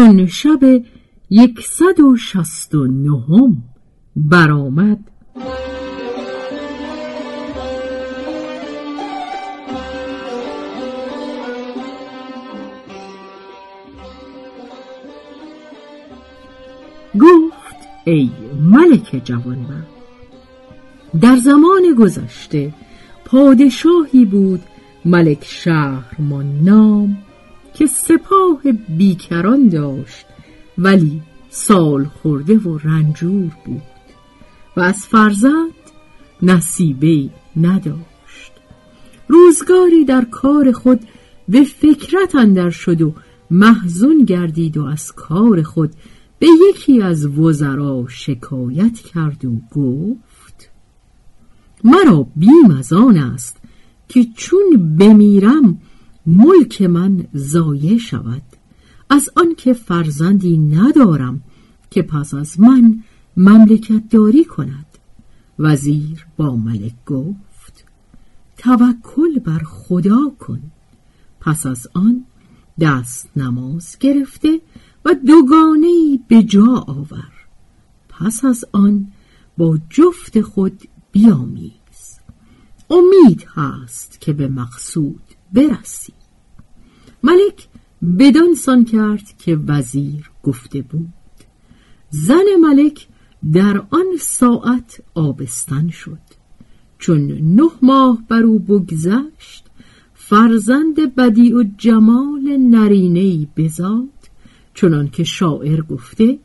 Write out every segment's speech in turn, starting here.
چون شب یکصد و شست و نهم برآمد. گفت ای ملک جوانمرد در زمان گذشته پادشاهی بود ملک شهرمان نام. که سپاه بیکران داشت ولی سال خورده و رنجور بود و از فرزند نصیبه نداشت. روزگاری در کار خود به فکرت اندر شد و محزون گردید و از کار خود به یکی از وزرا شکایت کرد و گفت مرا بیم از آن است که چون بمیرم ملک من زایه شود. از آنکه فرزندی ندارم که پس از من مملکت داری کند. وزیر با ملک گفت توکل بر خدا کن. پس از آن دست نماز گرفته و دوگانه به جا آور. پس از آن با جفت خود بیامیز. امید هست که به مقصود برسی. ملک بدان سان کرد که وزیر گفته بود. زن ملک در آن ساعت آبستن شد. چون نه ماه بر او بگذشت فرزند بدی و جمال نرینهای بزاد. چنان که شاعر گفته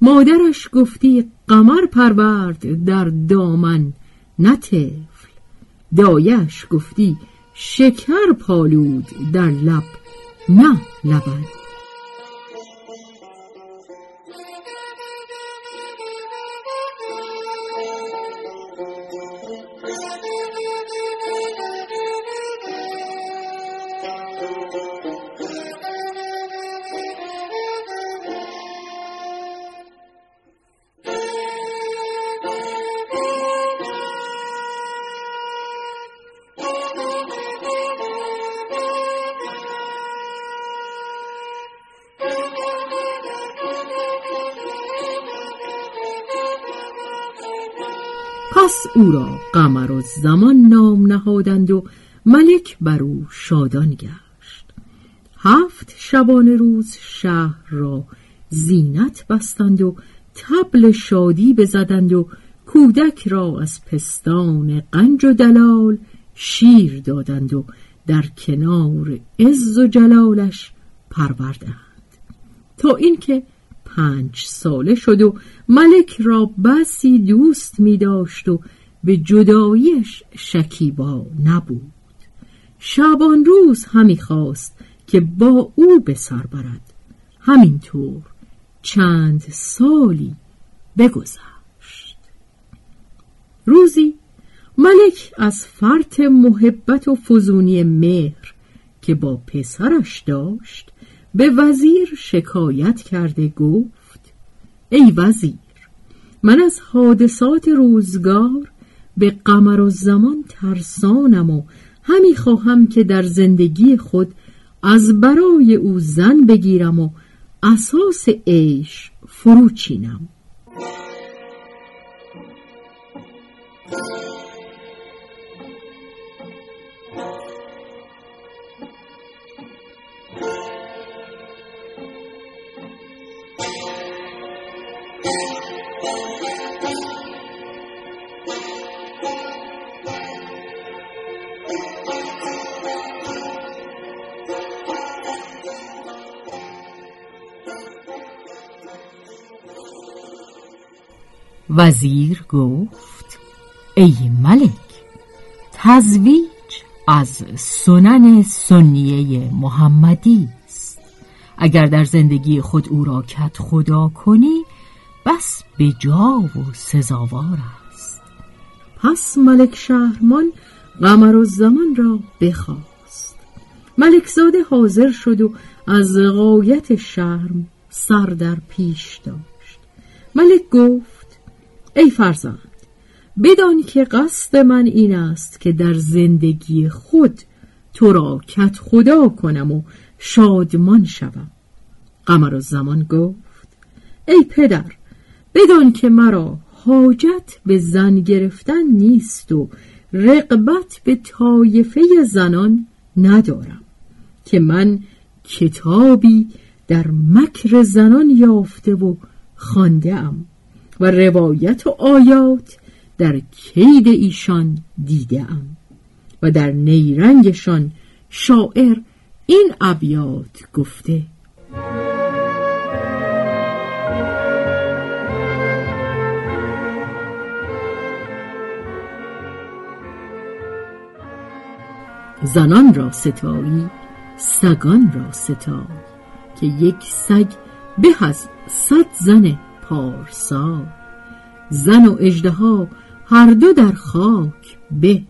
مادرش گفتی قمر پرورد در دامن نه طفل. دایش گفتی شکر پالود در لب نه لبن پس او را قمر و زمان نام نهادند و ملک بر او شادان گشت. هفت شبانه روز شهر را زینت بستند و تبل شادی بزدند و کودک را از پستان قنج و دلال شیر دادند و در کنار عز و جلالش پروردند. تا اینکه پنج ساله شد و ملک را بسی دوست می داشت و به جدایش شکیبا نبود. شبان روز همی خواست که با او به سر برد. همینطور چند سالی بگذشت. روزی ملک از فرط محبت و فزونی مهر که با پسرش داشت به وزیر شکایت کرده گفت ای وزیر من از حادثات روزگار به قمر و زمان ترسانم و همی خواهم که در زندگی خود از برای او زن بگیرم و اساس عیش فرو وزیر گفت ای ملک تزویج از سنن سنیه محمدی است. اگر در زندگی خود او را کت خدا کنی بس به جا و سزاوار است. پس ملک شهرمان قمر و زمان را بخواست. ملکزاده حاضر شد و از غایت شرم سر در پیش داشت. ملک گفت ای فرزند بدان که قصد من این است که در زندگی خود تو را کت خدا کنم و شادمان شوم. قمر زمان گفت ای پدر بدان که مرا حاجت به زن گرفتن نیست و رقبت به طایفه زنان ندارم که من کتابی در مکر زنان یافته و خانده ام. و روایت و آیات در کید ایشان دیدم و در نیرنگشان شاعر این ابیات گفته. زنان را ستایی سگان را ستای که یک سگ به از صد زن پارسا. زن و اجدها هر دو در خاک به.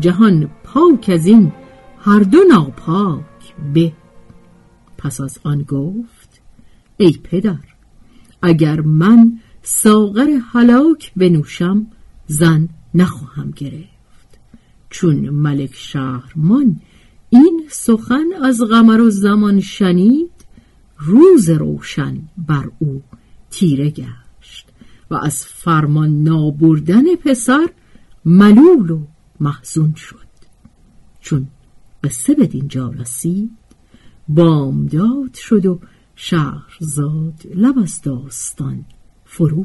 جهان پاک از این هر دو ناپاک به. پس از آن گفت ای پدر اگر من ساغر هلاک بنوشم زن نخواهم گرفت. چون ملک شهرمان این سخن از غمر و زمان شنید روز روشن بر او تیره گشت و از فرمان نابردن پسر ملول و محزون شد. چون قصه به دینجا رسید بامداد شد و شهرزاد لب از داستان فرو